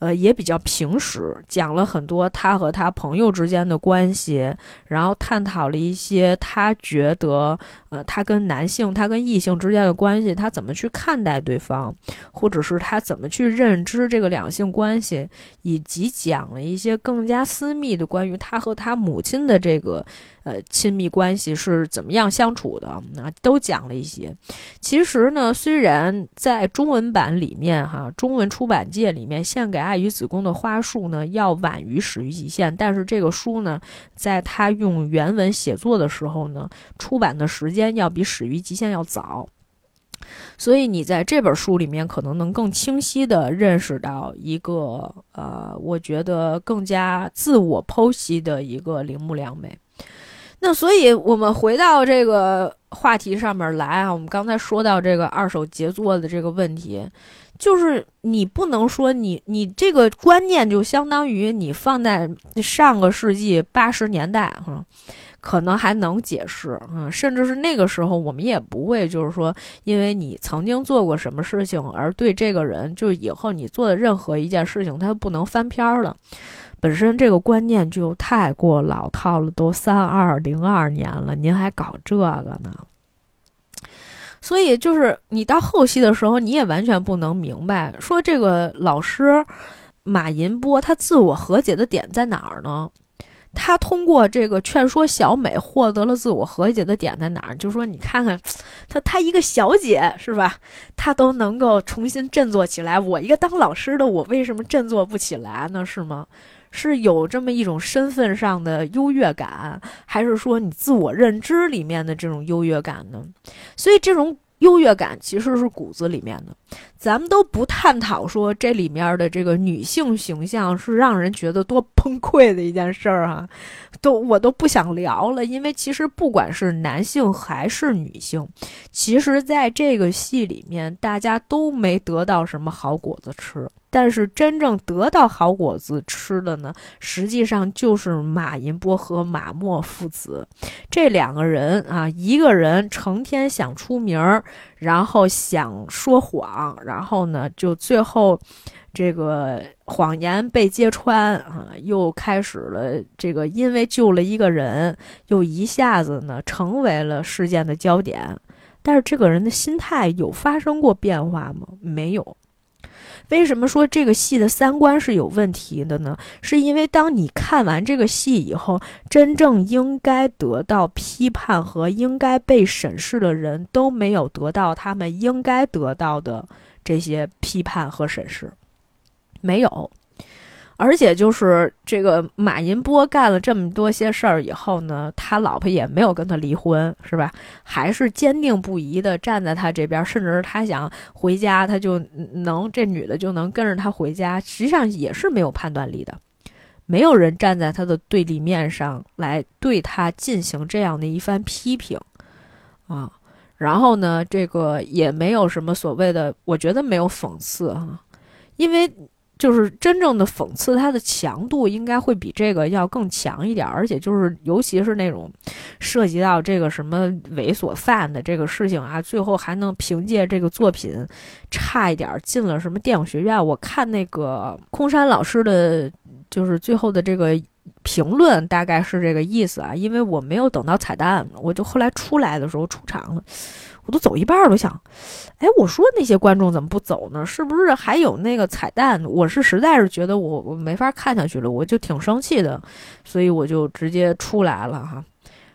呃，也比较平实，讲了很多他和他朋友之间的关系，然后探讨了一些他觉得，呃，他跟男性、他跟异性之间的关系，他怎么去看待对方，或者是他怎么去认知这个两性关系，以及。讲了一些更加私密的关于他和他母亲的这个呃亲密关系是怎么样相处的，啊都讲了一些。其实呢，虽然在中文版里面哈，中文出版界里面，《献给爱与子宫的花束》呢要晚于《始于极限》，但是这个书呢，在他用原文写作的时候呢，出版的时间要比《始于极限》要早。所以你在这本书里面可能能更清晰地认识到一个呃，我觉得更加自我剖析的一个铃木良美。那所以我们回到这个话题上面来啊，我们刚才说到这个二手杰作的这个问题，就是你不能说你你这个观念就相当于你放在上个世纪八十年代哈。可能还能解释，嗯，甚至是那个时候，我们也不会，就是说，因为你曾经做过什么事情，而对这个人，就以后你做的任何一件事情，他不能翻篇了。本身这个观念就太过老套了，都三二零二年了，您还搞这个呢？所以，就是你到后期的时候，你也完全不能明白，说这个老师马银波他自我和解的点在哪儿呢？他通过这个劝说小美获得了自我和解的点在哪儿？就说你看看，他他一个小姐是吧？他都能够重新振作起来。我一个当老师的，我为什么振作不起来呢？是吗？是有这么一种身份上的优越感，还是说你自我认知里面的这种优越感呢？所以这种。优越感其实是骨子里面的，咱们都不探讨说这里面的这个女性形象是让人觉得多崩溃的一件事儿哈，都我都不想聊了，因为其实不管是男性还是女性，其实在这个戏里面大家都没得到什么好果子吃。但是真正得到好果子吃的呢，实际上就是马银波和马默父子这两个人啊。一个人成天想出名儿，然后想说谎，然后呢，就最后这个谎言被揭穿啊，又开始了这个，因为救了一个人，又一下子呢成为了事件的焦点。但是这个人的心态有发生过变化吗？没有。为什么说这个戏的三观是有问题的呢？是因为当你看完这个戏以后，真正应该得到批判和应该被审视的人都没有得到他们应该得到的这些批判和审视，没有。而且就是这个马银波干了这么多些事儿以后呢，他老婆也没有跟他离婚，是吧？还是坚定不移的站在他这边，甚至是他想回家，他就能这女的就能跟着他回家。实际上也是没有判断力的，没有人站在他的对立面上来对他进行这样的一番批评啊。然后呢，这个也没有什么所谓的，我觉得没有讽刺哈，因为。就是真正的讽刺，它的强度应该会比这个要更强一点，而且就是尤其是那种涉及到这个什么猥琐犯的这个事情啊，最后还能凭借这个作品差一点进了什么电影学院。我看那个空山老师的，就是最后的这个评论，大概是这个意思啊，因为我没有等到彩蛋，我就后来出来的时候出场了。我都走一半儿，我想，哎，我说那些观众怎么不走呢？是不是还有那个彩蛋？我是实在是觉得我我没法看下去了，我就挺生气的，所以我就直接出来了哈。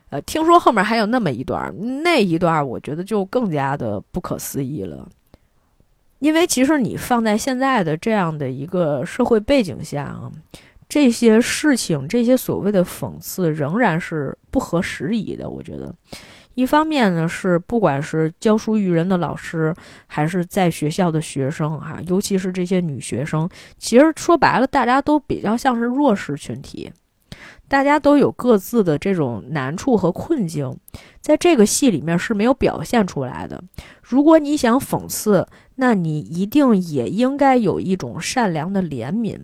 呃，听说后面还有那么一段，那一段我觉得就更加的不可思议了，因为其实你放在现在的这样的一个社会背景下啊，这些事情，这些所谓的讽刺仍然是不合时宜的，我觉得。一方面呢，是不管是教书育人的老师，还是在学校的学生，哈，尤其是这些女学生，其实说白了，大家都比较像是弱势群体，大家都有各自的这种难处和困境，在这个戏里面是没有表现出来的。如果你想讽刺，那你一定也应该有一种善良的怜悯，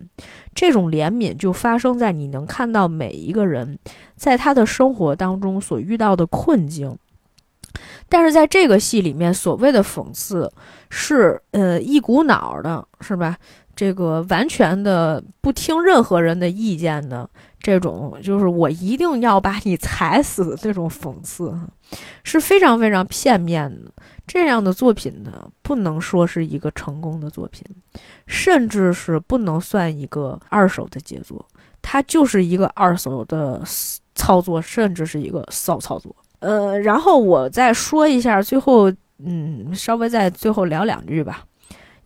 这种怜悯就发生在你能看到每一个人在他的生活当中所遇到的困境。但是在这个戏里面，所谓的讽刺是呃一股脑的，是吧？这个完全的不听任何人的意见的这种，就是我一定要把你踩死的这种讽刺，是非常非常片面的。这样的作品呢，不能说是一个成功的作品，甚至是不能算一个二手的杰作，它就是一个二手的操作，甚至是一个骚操作。呃，然后我再说一下，最后，嗯，稍微在最后聊两句吧，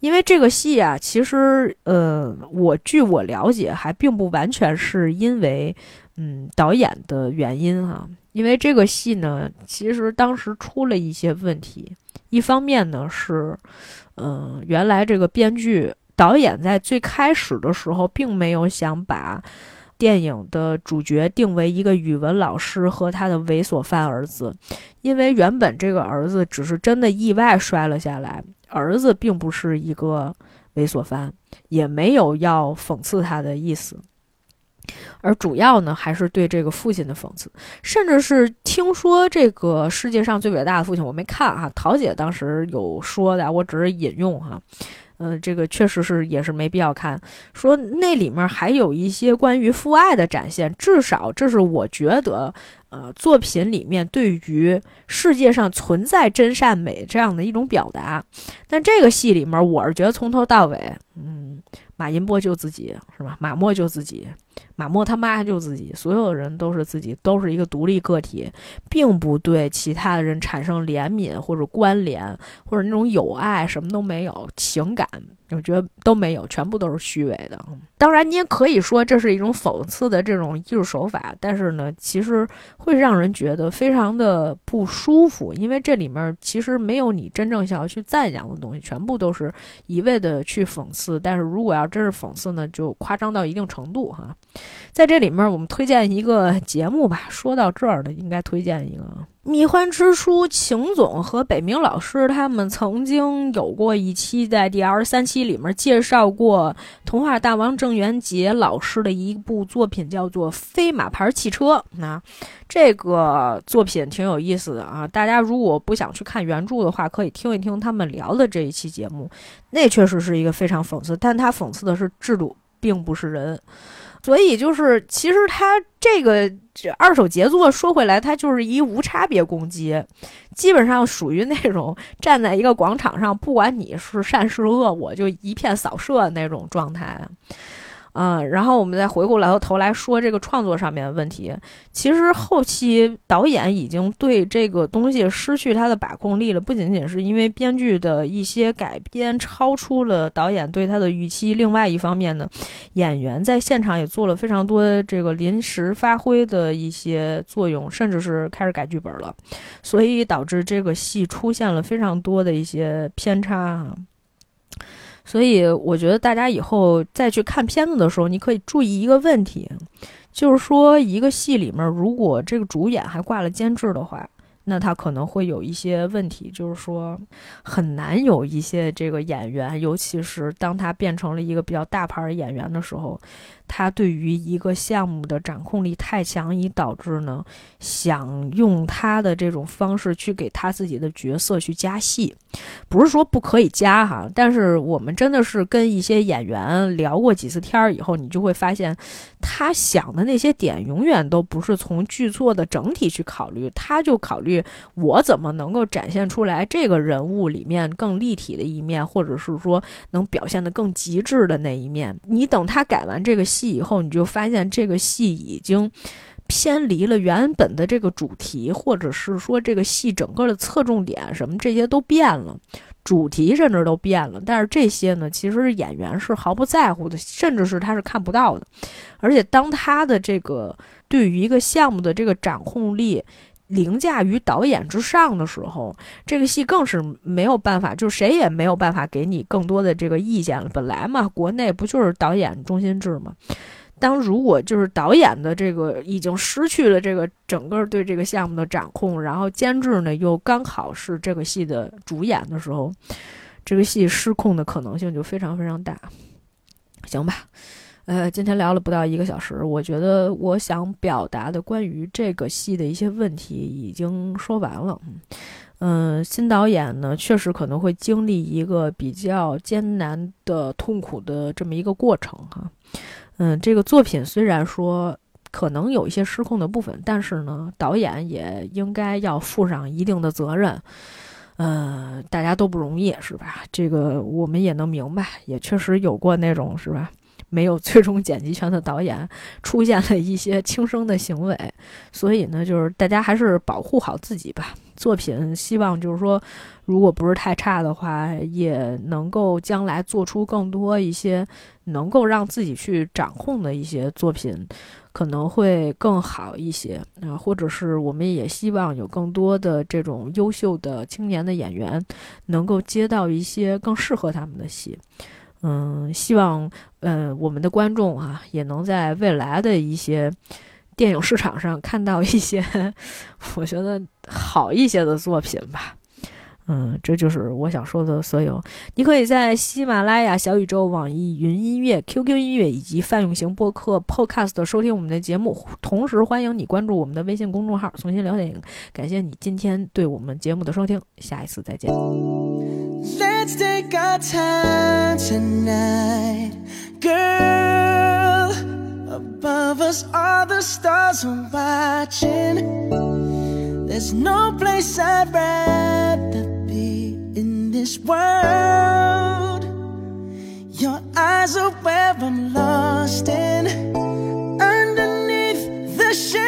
因为这个戏啊，其实，呃，我据我了解，还并不完全是因为，嗯，导演的原因哈，因为这个戏呢，其实当时出了一些问题，一方面呢是，嗯，原来这个编剧导演在最开始的时候，并没有想把。电影的主角定为一个语文老师和他的猥琐犯儿子，因为原本这个儿子只是真的意外摔了下来，儿子并不是一个猥琐犯，也没有要讽刺他的意思，而主要呢还是对这个父亲的讽刺，甚至是听说这个世界上最伟大的父亲，我没看啊，桃姐当时有说的，我只是引用哈。嗯，这个确实是也是没必要看。说那里面还有一些关于父爱的展现，至少这是我觉得，呃，作品里面对于世界上存在真善美这样的一种表达。但这个戏里面，我是觉得从头到尾，嗯，马银波就自己是吧？马莫就自己。马莫他妈就自己，所有人都是自己，都是一个独立个体，并不对其他的人产生怜悯或者关联，或者那种友爱，什么都没有情感。我觉得都没有，全部都是虚伪的。当然，你也可以说这是一种讽刺的这种艺术手法，但是呢，其实会让人觉得非常的不舒服，因为这里面其实没有你真正想要去赞扬的东西，全部都是一味的去讽刺。但是如果要真是讽刺呢，就夸张到一定程度哈。在这里面，我们推荐一个节目吧。说到这儿呢，应该推荐一个。蜜獾之书，秦总和北明老师他们曾经有过一期，在第二十三期里面介绍过童话大王郑渊洁老师的一部作品，叫做《飞马牌汽车》。那这个作品挺有意思的啊！大家如果不想去看原著的话，可以听一听他们聊的这一期节目。那确实是一个非常讽刺，但他讽刺的是制度，并不是人。所以就是，其实他这个这二手杰作说回来，他就是一无差别攻击，基本上属于那种站在一个广场上，不管你是善是恶，我就一片扫射那种状态。嗯，然后我们再回过来头来说这个创作上面的问题。其实后期导演已经对这个东西失去他的把控力了，不仅仅是因为编剧的一些改编超出了导演对他的预期，另外一方面呢，演员在现场也做了非常多这个临时发挥的一些作用，甚至是开始改剧本了，所以导致这个戏出现了非常多的一些偏差。所以我觉得大家以后再去看片子的时候，你可以注意一个问题，就是说一个戏里面如果这个主演还挂了监制的话，那他可能会有一些问题，就是说很难有一些这个演员，尤其是当他变成了一个比较大牌演员的时候。他对于一个项目的掌控力太强，以导致呢，想用他的这种方式去给他自己的角色去加戏，不是说不可以加哈，但是我们真的是跟一些演员聊过几次天儿以后，你就会发现，他想的那些点永远都不是从剧作的整体去考虑，他就考虑我怎么能够展现出来这个人物里面更立体的一面，或者是说能表现的更极致的那一面。你等他改完这个。戏以后，你就发现这个戏已经偏离了原本的这个主题，或者是说这个戏整个的侧重点什么这些都变了，主题甚至都变了。但是这些呢，其实演员是毫不在乎的，甚至是他是看不到的。而且当他的这个对于一个项目的这个掌控力凌驾于导演之上的时候，这个戏更是没有办法，就谁也没有办法给你更多的这个意见了。本来嘛，国内不就是导演中心制吗？当如果就是导演的这个已经失去了这个整个对这个项目的掌控，然后监制呢又刚好是这个戏的主演的时候，这个戏失控的可能性就非常非常大。行吧。呃，今天聊了不到一个小时，我觉得我想表达的关于这个戏的一些问题已经说完了。嗯，新导演呢，确实可能会经历一个比较艰难的、痛苦的这么一个过程哈。嗯，这个作品虽然说可能有一些失控的部分，但是呢，导演也应该要负上一定的责任。呃，大家都不容易，是吧？这个我们也能明白，也确实有过那种，是吧？没有最终剪辑权的导演出现了一些轻生的行为，所以呢，就是大家还是保护好自己吧。作品希望就是说，如果不是太差的话，也能够将来做出更多一些能够让自己去掌控的一些作品，可能会更好一些啊。或者是我们也希望有更多的这种优秀的青年的演员，能够接到一些更适合他们的戏。嗯，希望，嗯，我们的观众啊，也能在未来的一些电影市场上看到一些我觉得好一些的作品吧。嗯，这就是我想说的所有。你可以在喜马拉雅、小宇宙、网易云音乐、QQ 音乐以及泛用型播客 Podcast 收听我们的节目。同时，欢迎你关注我们的微信公众号“重新聊电影”。感谢你今天对我们节目的收听，下一次再见。Let's take our time tonight, girl. Above us, all the stars are watching. There's no place I'd rather be in this world. Your eyes are where I'm lost in. Underneath the chandelier,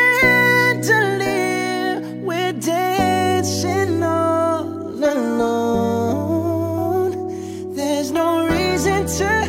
into